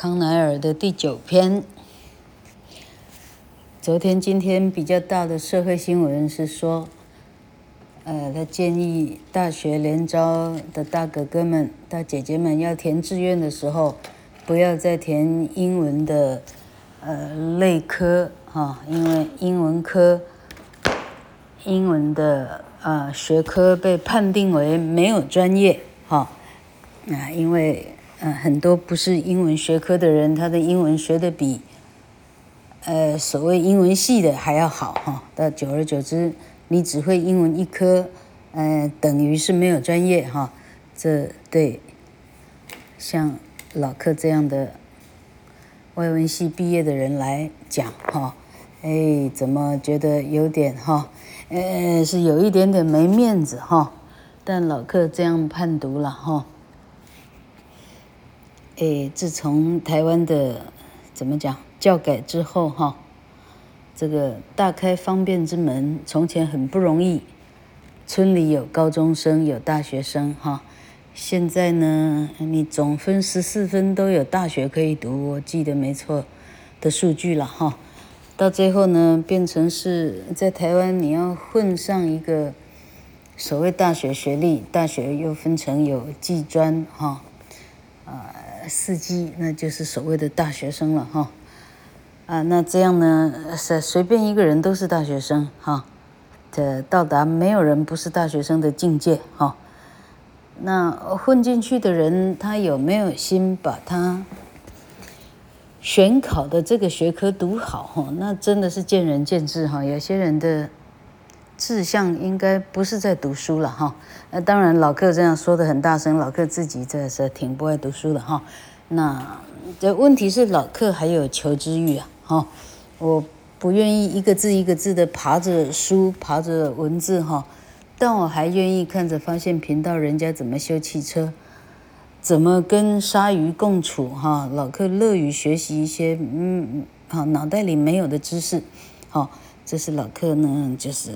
康奈尔的第九篇。昨天、今天比较大的社会新闻是说，呃，他建议大学联招的大哥哥们、大姐姐们要填志愿的时候，不要再填英文的呃类科哈，因为英文科、英文的呃学科被判定为没有专业哈，啊，因为呃很多不是英文学科的人，他的英文学的比。呃，所谓英文系的还要好哈，到久而久之，你只会英文一科，呃，等于是没有专业哈。这对像老克这样的外文系毕业的人来讲哈，哎，怎么觉得有点哈，呃，是有一点点没面子哈。但老克这样判读了哈，哎，自从台湾的怎么讲？教改之后，哈，这个大开方便之门。从前很不容易，村里有高中生，有大学生，哈。现在呢，你总分十四分都有大学可以读，我记得没错的数据了，哈。到最后呢，变成是在台湾你要混上一个所谓大学学历，大学又分成有技专，哈，啊，四技，那就是所谓的大学生了，哈。啊，那这样呢？随随便一个人都是大学生哈，这到达没有人不是大学生的境界哈。那混进去的人，他有没有心把他选考的这个学科读好哈？那真的是见仁见智哈。有些人的志向应该不是在读书了哈。那当然，老克这样说的很大声，老克自己这是挺不爱读书的哈。那这问题是老克还有求知欲啊。哈，我不愿意一个字一个字的爬着书，爬着文字哈，但我还愿意看着发现频道人家怎么修汽车，怎么跟鲨鱼共处哈。老克乐于学习一些嗯嗯，好脑袋里没有的知识，好，这是老克呢，就是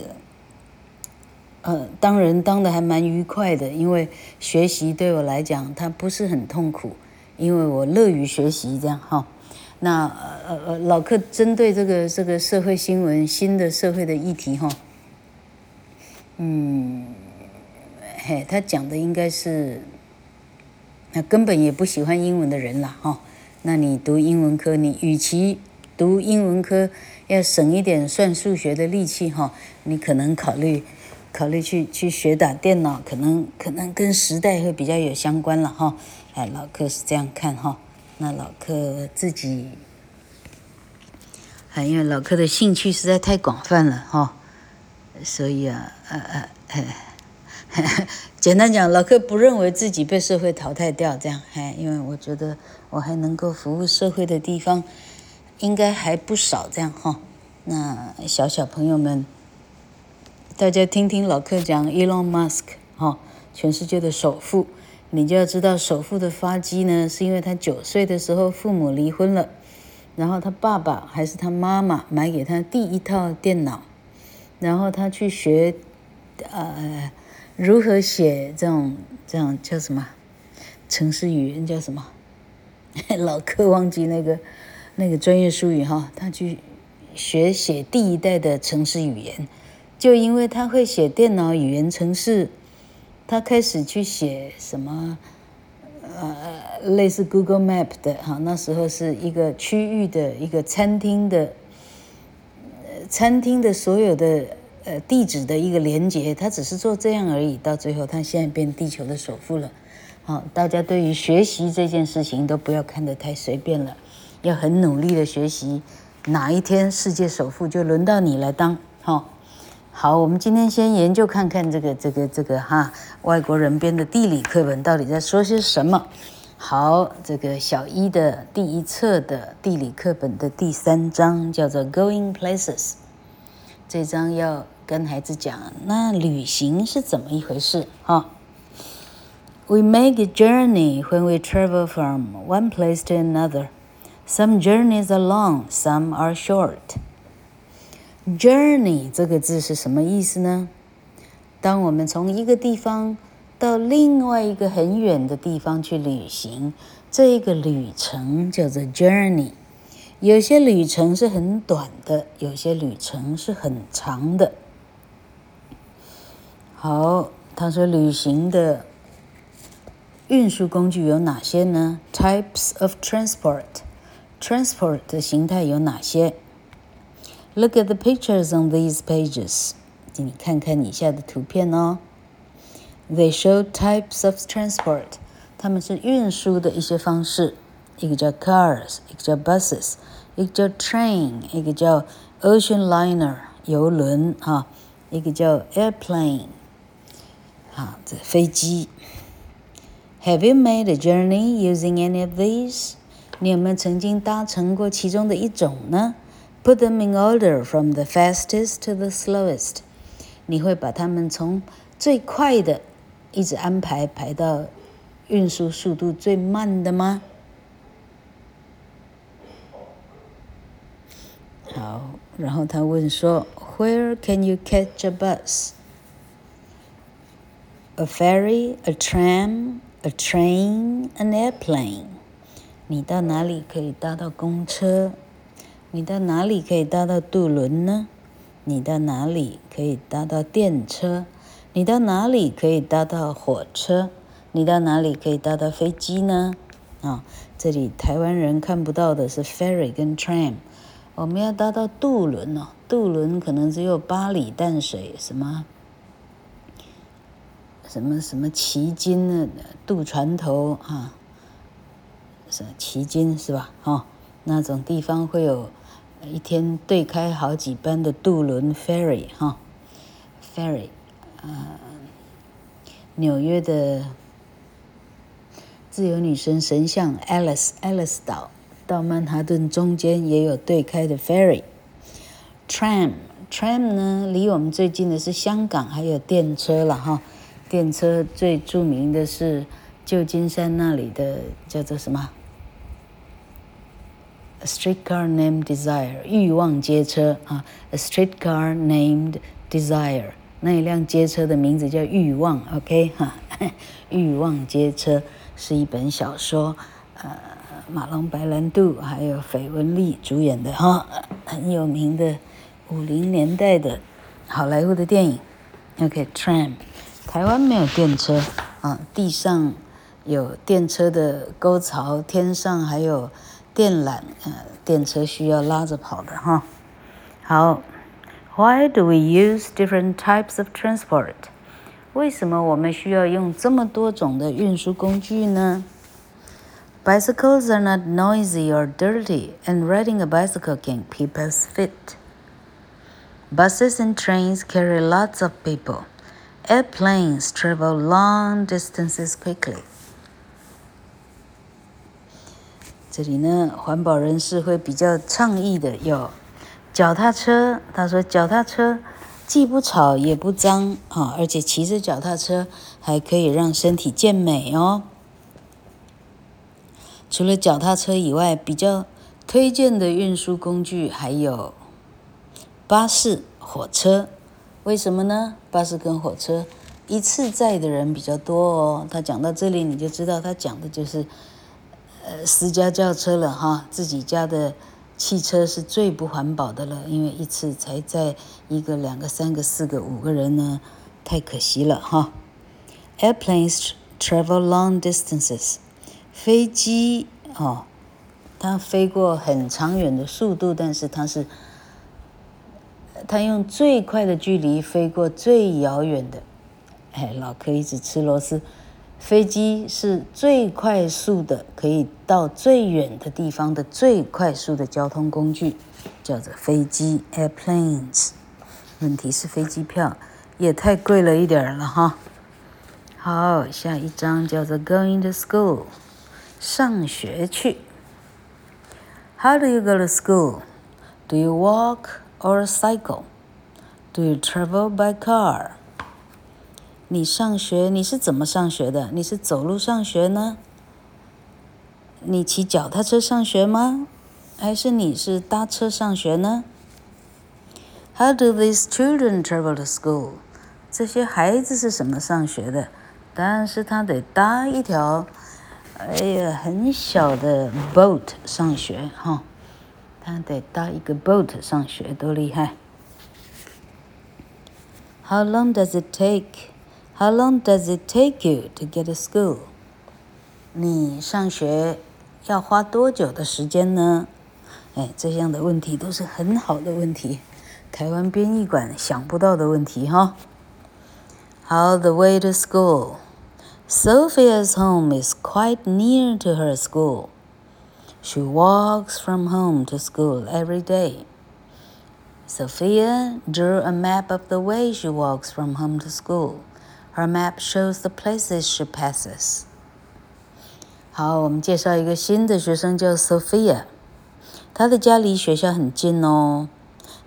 呃当人当得还蛮愉快的，因为学习对我来讲它不是很痛苦，因为我乐于学习这样哈。那呃呃呃老克针对这个这个社会新闻新的社会的议题哈，嗯，嘿，他讲的应该是，那根本也不喜欢英文的人啦哈。那你读英文科，你与其读英文科，要省一点算数学的力气哈，你可能考虑考虑去去学打电脑，可能可能跟时代会比较有相关了哈。哎，老克是这样看哈。那老克自己，啊，因为老克的兴趣实在太广泛了哈，所以啊，呃呃，简单讲，老克不认为自己被社会淘汰掉，这样，哎，因为我觉得我还能够服务社会的地方，应该还不少，这样哈。那小小朋友们，大家听听老克讲，Elon Musk 哈，全世界的首富。你就要知道，首富的发迹呢，是因为他九岁的时候父母离婚了，然后他爸爸还是他妈妈买给他第一套电脑，然后他去学，呃，如何写这种这种叫什么，程式语言叫什么？老克忘记那个那个专业术语哈，他去学写第一代的程式语言，就因为他会写电脑语言程式。他开始去写什么，呃，类似 Google Map 的哈，那时候是一个区域的一个餐厅的，呃，餐厅的所有的呃地址的一个连接，他只是做这样而已。到最后，他现在变地球的首富了。好，大家对于学习这件事情都不要看得太随便了，要很努力的学习。哪一天世界首富就轮到你来当，哈。好，我们今天先研究看看这个这个这个哈，外国人编的地理课本到底在说些什么。好，这个小一的第一册的地理课本的第三章叫做 Going Places，这章要跟孩子讲，那旅行是怎么一回事哈？We make a journey when we travel from one place to another. Some journeys are long, some are short. Journey 这个字是什么意思呢？当我们从一个地方到另外一个很远的地方去旅行，这个旅程叫做 journey。有些旅程是很短的，有些旅程是很长的。好，他说旅行的运输工具有哪些呢？Types of transport，transport 的形态有哪些 ？Look at the pictures on these pages。请你看看以下的图片哦。They show types of transport。他们是运输的一些方式，一个叫 cars，一个叫 buses，一个叫 train，一个叫 ocean liner 游轮啊，一个叫 airplane 啊，这飞机。Have you made a journey using any of these？你有没有曾经搭乘过其中的一种呢 ？Put them in order from the fastest to the slowest。你会把它们从最快的一直安排排到。运输速度最慢的吗？好，然后他问说：“Where can you catch a bus? A ferry, a tram, a train, an airplane？” 你到哪里可以搭到公车？ 你到哪里可以搭到渡轮呢？你到哪里可以搭到电车？你到哪里可以搭到火车？你到哪里可以搭到飞机呢？啊，这里台湾人看不到的是 ferry 跟 tram。我们要搭到渡轮哦，渡轮可能只有八里淡水什么什么什么旗津的渡船头啊，是旗津是吧？哦，那种地方会有一天对开好几班的渡轮 ferry 哈，ferry，呃，纽约的。自由女神神像 Alice，Alice 岛到曼哈顿中间也有对开的 ferry。Tram，Tram 呢，离我们最近的是香港，还有电车了哈。电车最著名的是旧金山那里的叫做什么？A streetcar named Desire，欲望街车啊。A streetcar named Desire，那一辆街车的名字叫欲望，OK 哈，欲望街车。是一本小说，呃，马龙白兰度还有绯闻丽主演的哈，很有名的五零年代的好莱坞的电影。OK，tram，台湾没有电车啊，地上有电车的沟槽，天上还有电缆，呃，电车需要拉着跑的哈。好，Why do we use different types of transport？为什么我们需要用这么多种的运输工具呢？Bicycles are not noisy or dirty, and riding a bicycle can keep us fit. Buses and trains carry lots of people. Airplanes travel long distances quickly. 这里呢，环保人士会比较倡议的有脚踏车。他说，脚踏车。既不吵也不脏啊，而且骑着脚踏车还可以让身体健美哦。除了脚踏车以外，比较推荐的运输工具还有巴士、火车。为什么呢？巴士跟火车一次载的人比较多哦。他讲到这里，你就知道他讲的就是呃私家轿车了哈，自己家的。汽车是最不环保的了，因为一次才载一个、两个、三个、四个、五个人呢，太可惜了哈。Airplanes travel long distances，飞机哦，它飞过很长远的速度，但是它是它用最快的距离飞过最遥远的。哎，老柯一直吃螺丝。飞机是最快速的，可以到最远的地方的最快速的交通工具，叫做飞机 （airplanes）。问题是飞机票也太贵了一点了哈。好，下一张叫做 “Going to school”，上学去。How do you go to school? Do you walk or cycle? Do you travel by car? 你上学你是怎么上学的？你是走路上学呢？你骑脚踏车上学吗？还是你是搭车上学呢？How do these children travel to school？这些孩子是什么上学的？当然是他得搭一条哎呀，很小的 boat 上学哈，他得搭一个 boat 上学，多厉害！How long does it take? How long does it take you to get to school? 你上学要花多久的时间呢？哎，这样的问题都是很好的问题，台湾编译馆想不到的问题哈。How the way to school? Sophia's home is quite near to her school. She walks from home to school every day. Sophia drew a map of the way she walks from home to school. Her map shows the places she passes. 好，我们介绍一个新的学生，叫 Sophia。她的家离学校很近哦，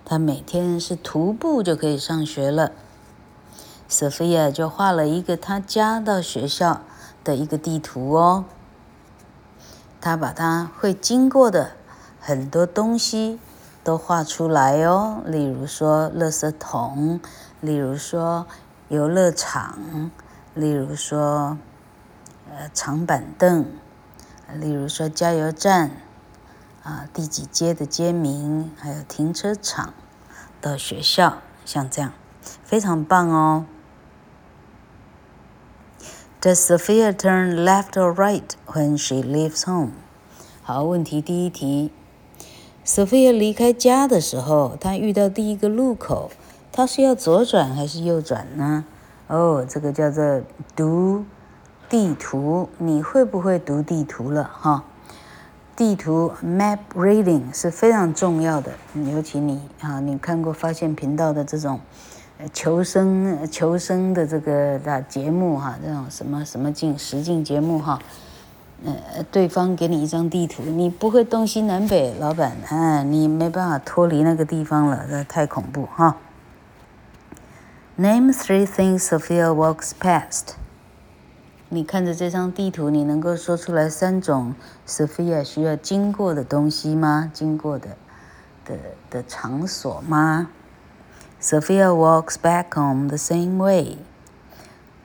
她每天是徒步就可以上学了。Sophia 就画了一个她家到学校的一个地图哦。她把她会经过的很多东西都画出来哦，例如说垃圾桶，例如说游乐场，例如说呃长板凳，例如说加油站，啊第几街的街名，还有停车场的学校，像这样非常棒哦。Does Sophia turn left or right when she leaves home? 好，问题第一题，Sophia 离开家的时候，她遇到第一个路口，她是要左转还是右转呢？哦，这个叫做读地图。你会不会读地图了？哈，地图 map reading 是非常重要的，尤其你啊，你看过发现频道的这种。求生求生的这个的节目哈，这种什么什么境实境节目哈，呃，对方给你一张地图，你不会东西南北，老板，哎，你没办法脱离那个地方了，这太恐怖哈。Name three things Sophia walks past。你看着这张地图，你能够说出来三种 Sophia 需要经过的东西吗？经过的的的场所吗？Sophia walks back home the same way.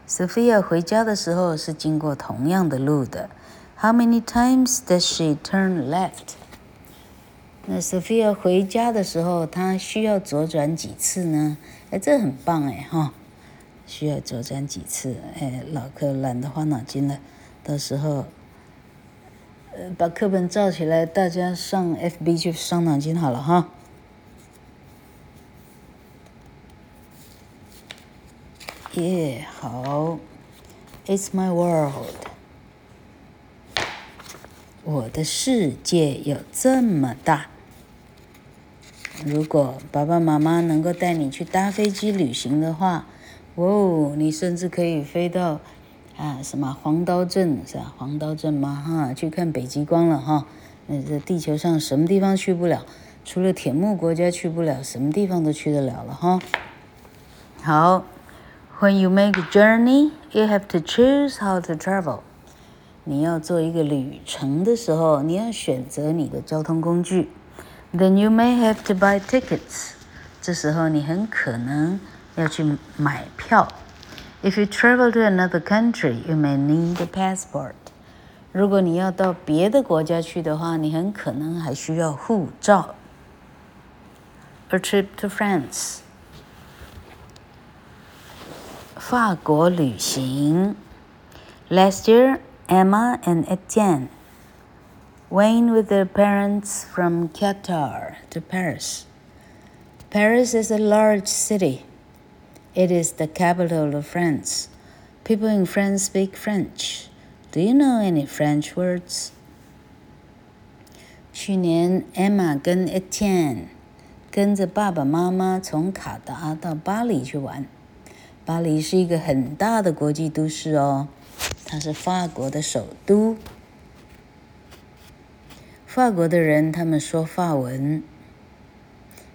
Sophia 回家的时候是经过同样的路的。How many times does she turn left? 那 Sophia 回家的时候，她需要左转几次呢？ 哎，这很棒哎哈！需要左转几次？哎，老客懒得花脑筋了。到时候，呃，把课本照起来，大家上 FB 去伤脑筋好了哈。耶，好，It's my world。我的世界有这么大。如果爸爸妈妈能够带你去搭飞机旅行的话，哦，你甚至可以飞到啊什么黄刀镇是吧？黄刀镇吗？哈，去看北极光了哈。那这地球上什么地方去不了？除了铁幕国家去不了，什么地方都去得了了哈。好。When you make a journey, you have to choose how to travel. 你要做一个旅程的时候，你要选择你的交通工具。Then you may have to buy tickets. 这时候你很可能要去买票。If you travel to another country, you may need a passport. 如果你要到别的国家去的话，你很可能还需要护照。A trip to France. 法国旅行。Last year, Emma and Etienne went with their parents from Qatar to Paris. Paris is a large city. It is the capital of France. People in France speak French. Do you know any French words? 去年，Emma 跟 Etienne 跟着爸爸妈妈从卡达到巴黎去玩。巴黎是一个很大的国际都市哦，它是法国的首都。 法国的人他们说法文，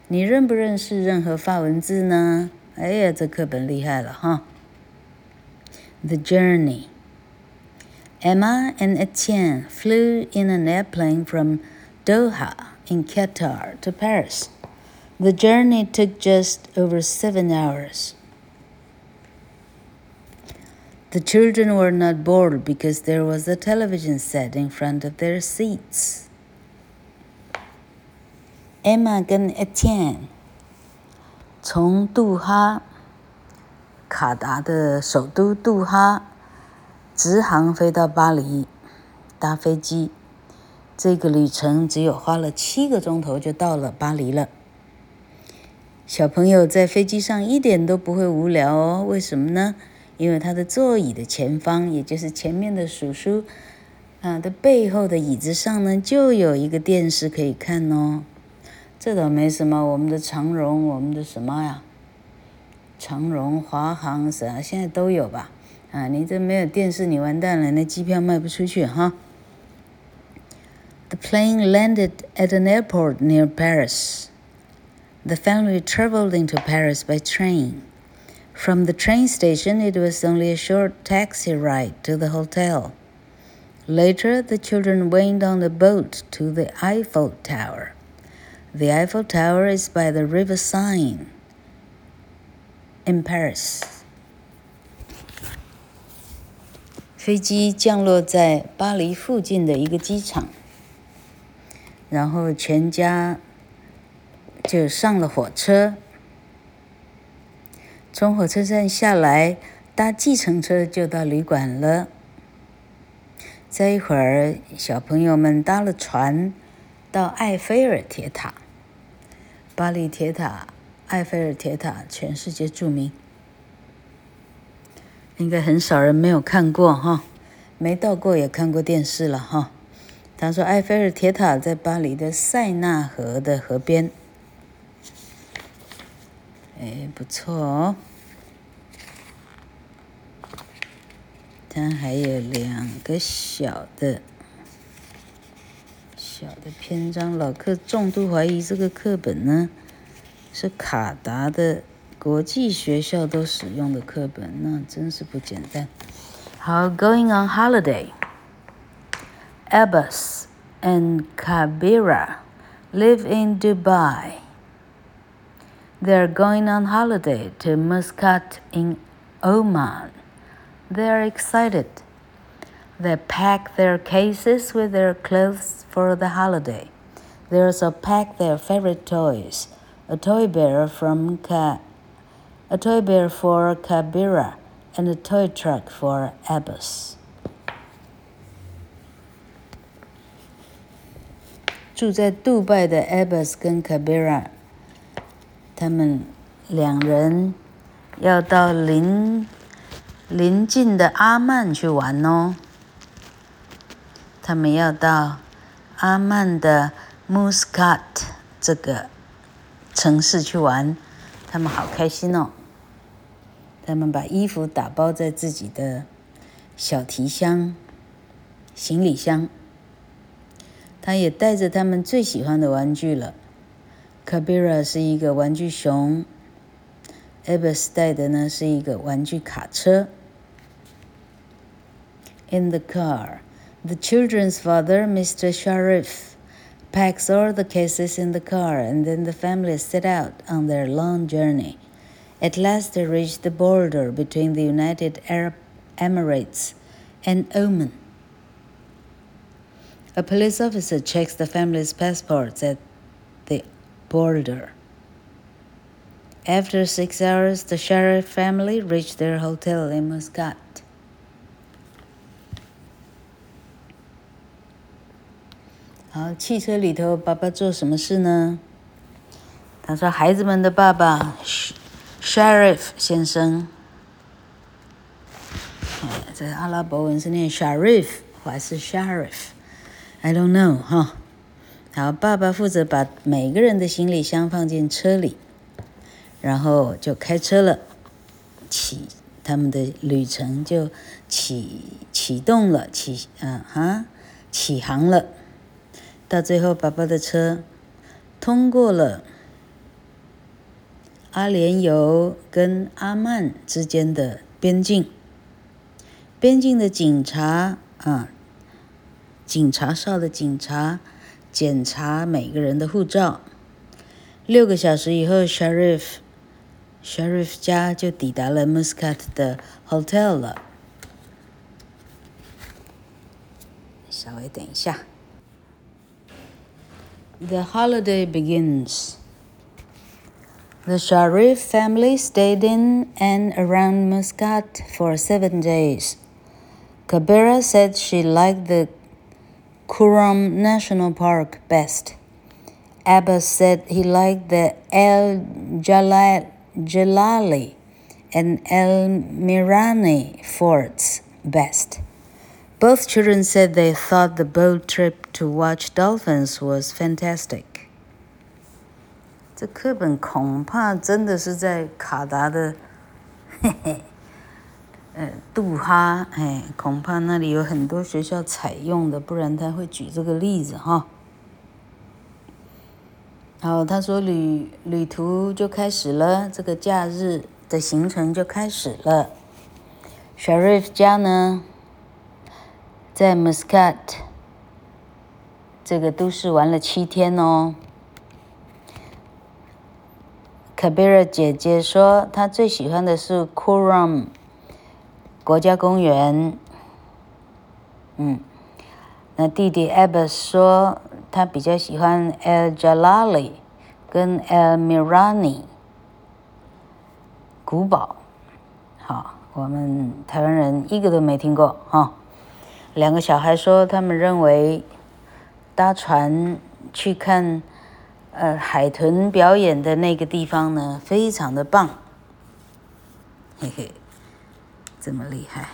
你认不认识任何法文字呢？哎呀，这课本厉害了哈！The journey. Emma and Etienne flew in an airplane from Doha in Qatar to Paris. The journey took just over seven hours. The children were not bored because there was a television set in front of their seats. Emma 跟 Etienne 从杜哈，卡达的首都杜哈，直航飞到巴黎，搭飞机。这个旅程只有花了七个钟头就到了巴黎了。小朋友在飞机上一点都不会无聊哦，为什么呢？因为他的座椅的前方，也就是前面的叔叔啊的背后的椅子上呢，就有一个电视可以看哦。这倒没什么，我们的长荣，我们的什么呀？长荣、华航是啊，现在都有吧？啊，你这没有电视，你完蛋了，那机票卖不出去哈。The plane landed at an airport near Paris. The family traveled into Paris by train. From the train station, it was only a short taxi ride to the hotel. Later, the children went on a boat to the Eiffel Tower. The Eiffel Tower is by the River Seine in Paris. 飞机降落在巴黎附近的一个机场，然后全家就上了火车。从火车站下来，搭计程车就到旅馆了。再一会儿，小朋友们搭了船到埃菲尔铁塔。巴黎铁塔、埃菲尔铁塔，全世界著名，应该很少人没有看过哈，没到过也看过电视了哈。他说埃菲尔铁塔在巴黎的塞纳河的河边，哎，不错哦。他还有两个小的。小的篇章，老客重度怀疑这个课本呢，是卡达的国际学校都使用的课本，那真是不简单。好，Going on holiday. Abbas and Kabira live in Dubai. They're going on holiday to Muscat in Oman. They're excited. They pack their cases with their clothes for the holiday. They also pack their favorite toys, a toy bear from Ka, a toy bear for Kabira, and a toy truck for Abbas. 住在杜拜的 Abbas 跟 Kabira，他们两人要到邻邻近的阿曼去玩哦。 他们要到阿曼的 Muscat 这个城市去玩，他们好开心哦。他们把衣服打包在自己的小提箱、行李箱。他也带着他们最喜欢的玩具了。Kabira 是一个玩具熊，Abbas 带的呢是一个玩具卡车。In the car. The children's father, Mr. Sharif, packs all the cases in the car, and then the family set out on their long journey. At last, they reach the border between the United Arab Emirates and Oman. A police officer checks the family's passports at the border. After six hours, the Sharif family reach their hotel in Muscat. 好，汽车里头，爸爸做什么事呢？他说：“孩子们的爸爸，Sharif 先生，在阿拉伯文是念 Sharif 还是 Sharif？I don't know 哈。好，爸爸负责把每个人的行李箱放进车里，然后就开车了，启他们的旅程就启启动了，启嗯哈，启航了。”到最后，爸爸的车通过了阿联酋跟阿曼之间的边境。边境的警察，啊，警察哨的警察检查每个人的护照。六个小时以后，Sharif Sharif 家就抵达了 Muscat 的 hotel 了。稍微等一下。The holiday begins. The Sharif family stayed in and around Muscat for seven days. Kabira said she liked the Kuram National Park best. Abbas said he liked the El Jalal, Jalali and El Mirani forts best. Both children said they thought the boat trip to watch dolphins was fantastic. 这课本恐怕真的是在卡达的，嘿嘿，呃，杜哈，哎，恐怕那里有很多学校采用的，不然他会举这个例子哈。好，他说旅旅途就开始了，这个假日的行程就开始了。Sharif 家呢？ 在 Muscat 这个都市玩了七天哦。Kabira 姐姐说，她最喜欢的是 Kuram 国家公园。嗯，那弟弟 Abbas 说，他比较喜欢 El Jalali 跟 El Mirani 古堡。好，我们台湾人一个都没听过哈。两个小孩说，他们认为搭船去看呃海豚表演的那个地方呢，非常的棒。嘿嘿，这么厉害！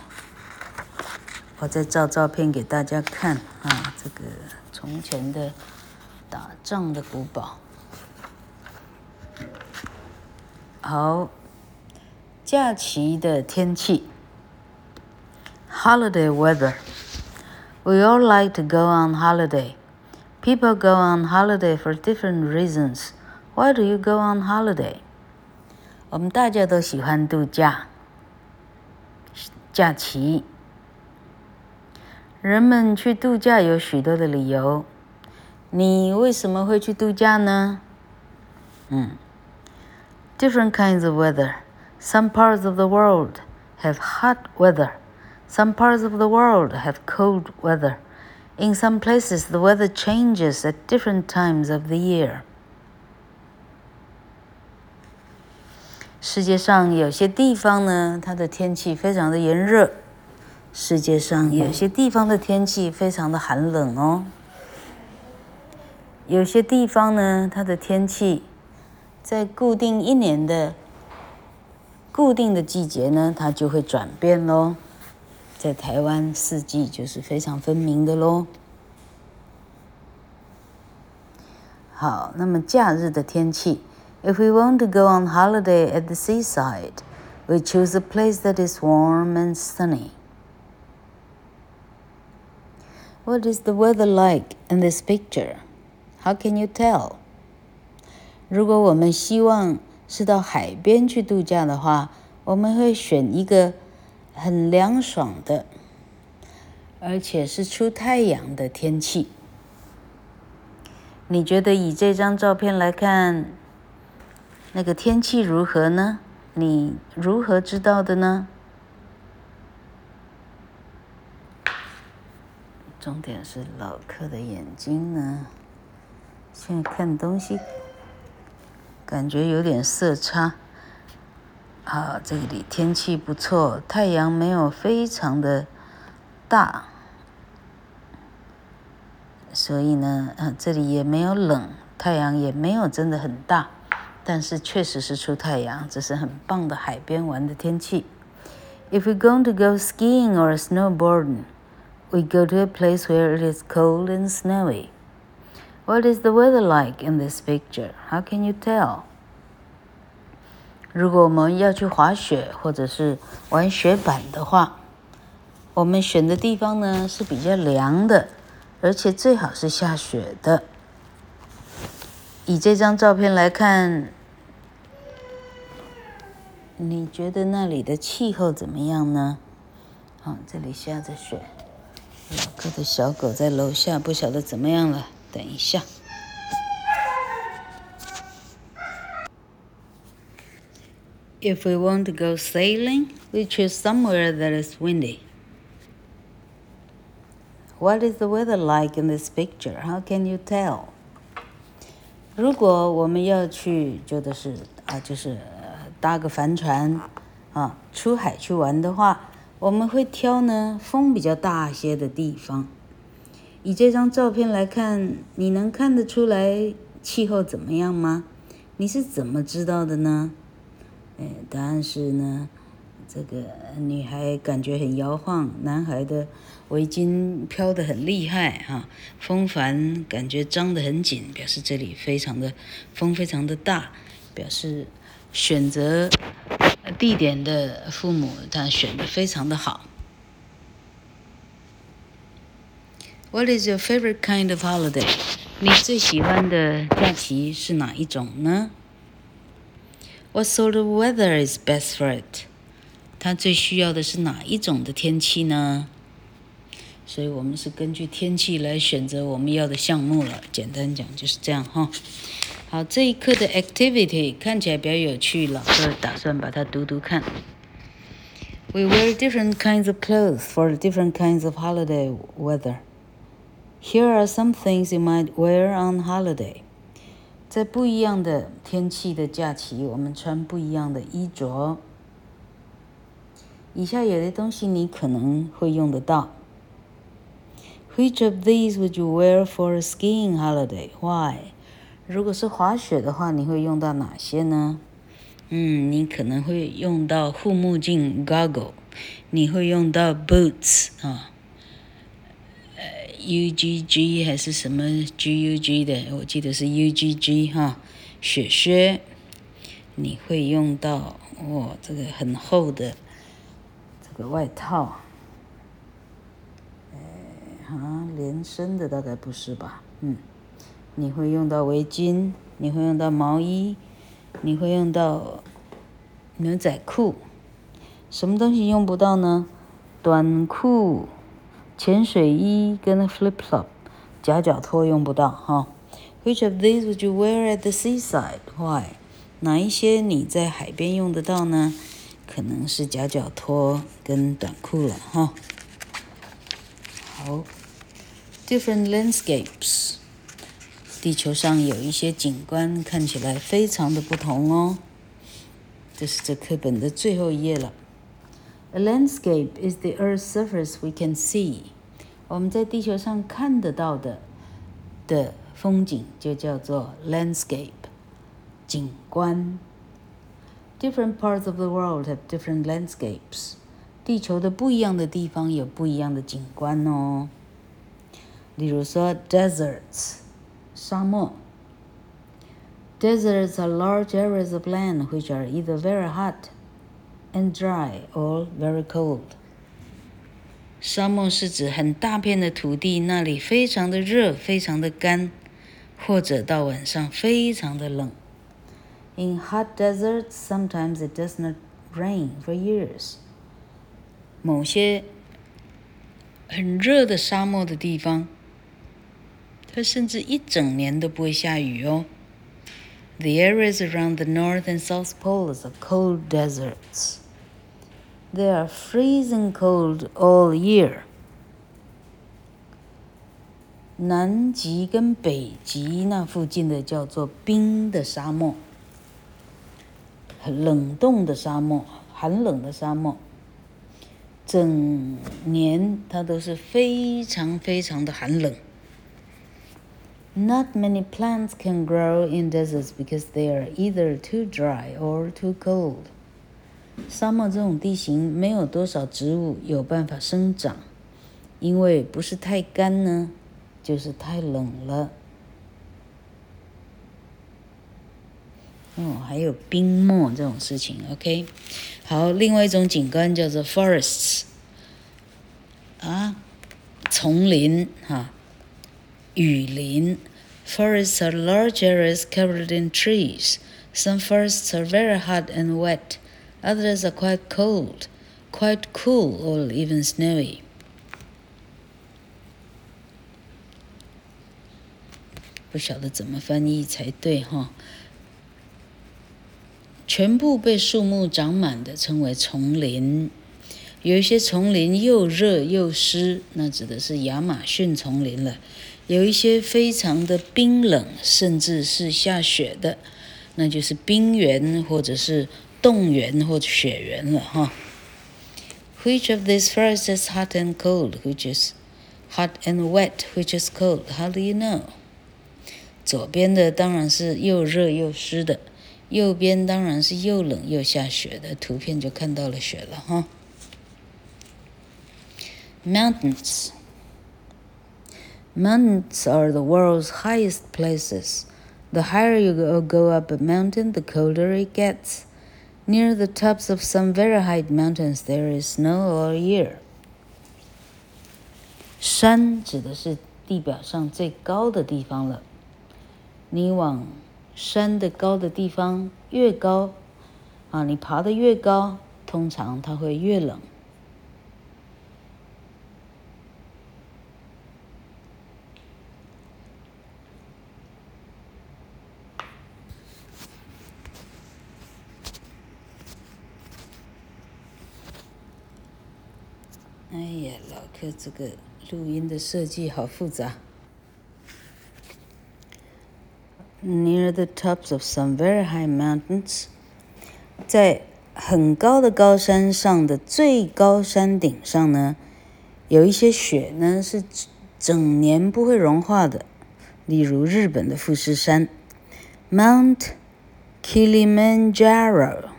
我再照照片给大家看啊，这个从前的打仗的古堡。好，假期的天气，holiday weather。We all like to go on holiday. People go on holiday for different reasons. Why do you go on holiday? 我们大家都喜欢度假，假期。人们去度假有许多的理由。你为什么会去度假呢？嗯，different kinds of weather. Some parts of the world have hot weather. Some parts of the world have cold weather. In some places, the weather changes at different times of the year. 世界上有些地方呢，它的天气非常的炎热；世界上有些地方的天气非常的寒冷哦。有些地方呢，它的天气在固定一年的固定的季节呢，它就会转变喽。在台湾，四季就是非常分明的喽。好，那么假日的天气，If we want to go on holiday at the seaside, we choose a place that is warm and sunny. What is the weather like in this picture? How can you tell? 如果我们希望是到海边去度假的话，我们会选一个。 很凉爽的，而且是出太阳的天气。你觉得以这张照片来看，那个天气如何呢？你如何知道的呢？重点是老客的眼睛呢，现在看东西感觉有点色差。好，这里天气不错，太阳没有非常的大，所以呢，啊，这里也没有冷，太阳也没有真的很大，但是确实是出太阳，这是很棒的海边玩的天气。If we're going to go skiing or snowboarding, we go to a place where it is cold and snowy. What is the weather like in this picture? How can you tell? 如果我们要去滑雪或者是玩雪板的话，我们选的地方呢是比较凉的，而且最好是下雪的。以这张照片来看，你觉得那里的气候怎么样呢？好，这里下着雪，老哥的小狗在楼下，不晓得怎么样了，等一下。If we want to go sailing, we choose somewhere that is windy. What is the weather like in this picture? How can you tell? 如果我们要去，就的是啊，就是搭个帆船啊，出海去玩的话，我们会挑呢风比较大些的地方。以这张照片来看，你能看得出来气候怎么样吗？你是怎么知道的呢？哎，答案是呢。这个女孩感觉很摇晃，男孩的围巾飘得很厉害哈，风帆感觉张得很紧，表示这里非常的风非常的大，表示选择地点的父母他选的非常的好。What is your favorite kind of holiday？你最喜欢的假期是哪一种呢 ？What sort of weather is best for it？它最需要的是哪一种的天气呢？所以我们是根据天气来选择我们要的项目了。简单讲就是这样哈。好，这一课的 activity 看起来比较有趣，老师打算把它读读看。We wear different kinds of clothes for different kinds of holiday weather. Here are some things you might wear on holiday. 在不一样的天气的假期，我们穿不一样的衣着。以下有的东西你可能会用得到。Which of these would you wear for a skiing holiday? Why? 如果是滑雪的话，你会用到哪些呢？嗯，你可能会用到护目镜 （goggle），你会用到 boots 啊，，UGG 还是什么 GUG 的？我记得是 UGG 哈，雪靴。你会用到哦，这个很厚的这。个外套，哎，啊，连身的大概不是吧？嗯，你会用到围巾，你会用到毛衣，你会用到牛仔裤，什么东西用不到呢？短裤、潜水衣跟 flip flop，夹脚拖用不到哈。Which of these would you wear at the seaside? Why？哪一些你在海边用得到呢？可能是夹脚拖跟短裤了哈。好，different landscapes，地球上有一些景观看起来非常的不同哦。这是这课本的最后一页了。A landscape is the Earth's surface we can see。我们在地球上看得到的的风景就叫做 landscape，景观。Different parts of the world have different landscapes。地球的不一样的地方有不一样的景观哦。例如说，deserts，沙漠。Deserts are large areas of land which are either very hot and dry or very cold。沙漠是指很大片的土地，那里非常的热，非常的干，或者到晚上非常的冷。In hot deserts, sometimes it does not rain for years. 某些很热的沙漠的地方，它甚至一整年都不会下雨哦。The areas around the North and South Poles are cold deserts. They are freezing cold all year. 南极跟北极那附近的叫做冰的沙漠。冷冻的沙漠，寒冷的沙漠，整年它都是非常非常的寒冷。Not many plants can grow in deserts because they are either too dry or too cold。 沙漠这种地形没有多少植物有办法生长，因为不是太干呢，就是太冷了。哦，还有冰漠这种事情，OK。好，另外一种景观叫做 forests，啊，丛林哈，雨林。Forests are large areas covered in trees. Some forests are very hot and wet. Others are quite cold, quite cool, or even snowy。不晓得怎么翻译才对哈。全部被树木长满的称为丛林，有一些丛林又热又湿，那指的是亚马逊丛林了。有一些非常的冰冷，甚至是下雪的，那就是冰原或者是 冻原或者雪原了哈。Which of these first is hot and cold? Which is hot and wet? Which is cold? How do you know? 左边的当然是又热又湿的，右边当然是又冷又下雪的。图片就看到了雪了哈。Mountains. Mountains are the world's highest places. The higher you go up a mountain, the colder it gets. Near the tops of some very high mountains, there is snow all year. 山指的是地表上最高的地方了。你往山的高的地方越高，啊，你爬得越高，通常它会越冷。哎呀，老柯这个录音的设计好复杂。Near the tops of some very high mountains，在很高的高山上的最高山顶上呢，有一些雪呢是整年不会融化的，例如日本的富士山，Mount Kilimanjaro。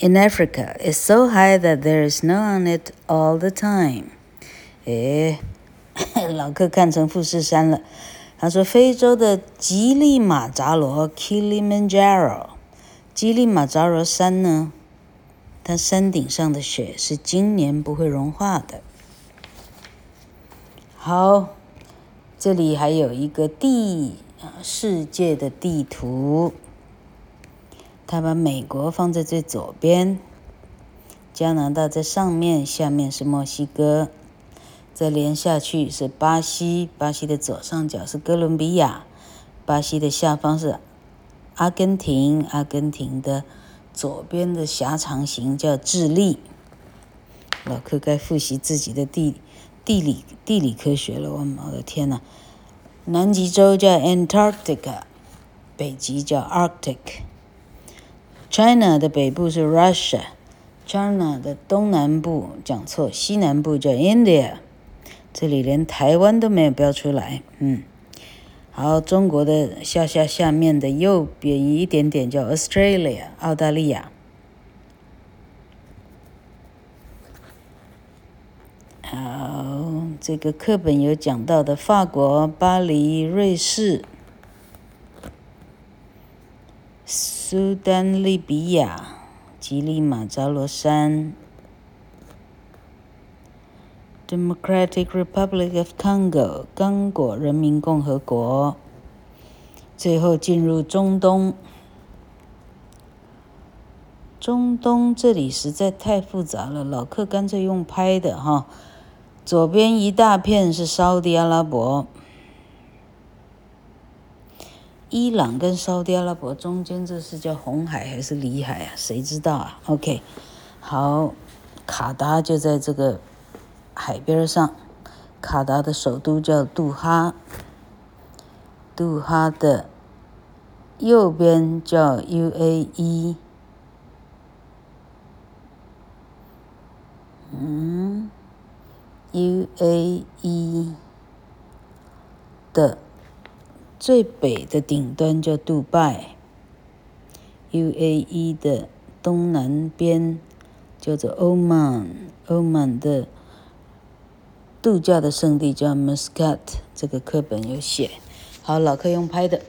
In Africa, it's so high that there is snow on it all the time. 诶，老客看成富士山了。他说，非洲的吉利马扎罗 （Kilimanjaro），吉利马扎罗山呢，它山顶上的雪是今年不会融化的。好，这里还有一个地世界的地图。他把美国放在最左边，加拿大在上面，下面是墨西哥，再连下去是巴西，巴西的左上角是哥伦比亚，巴西的下方是阿根廷，阿根廷的左边的狭长型叫智利。老柯该复习自己的地地理地理科学了，我的天呐！南极洲叫 Antarctica，北极叫 Arctic。China 的北部是 Russia，China 的东南部讲错，西南部叫 India，这里连台湾都没有标出来，嗯，好，中国的下下下面的右边一点点叫 Australia，澳大利亚。好，这个课本有讲到的法国、巴黎、瑞士。苏丹、利比亚、吉利马扎罗山、Democratic Republic of Congo、刚果人民共和国，最后进入中东。中东这里实在太复杂了，老客干脆用拍的哈。左边一大片是沙地阿拉伯。伊朗跟沙特阿拉伯中间，这是叫红海还是里海啊？谁知道啊？OK，好，卡达就在这个海边上。卡达的首都叫杜哈，杜哈的右边叫 UAE。嗯，UAE 的。最北的顶端叫杜拜，UAE 的东南边叫做欧曼，欧曼的度假的圣地叫 Muscat，这个课本有写。好，老客用拍的。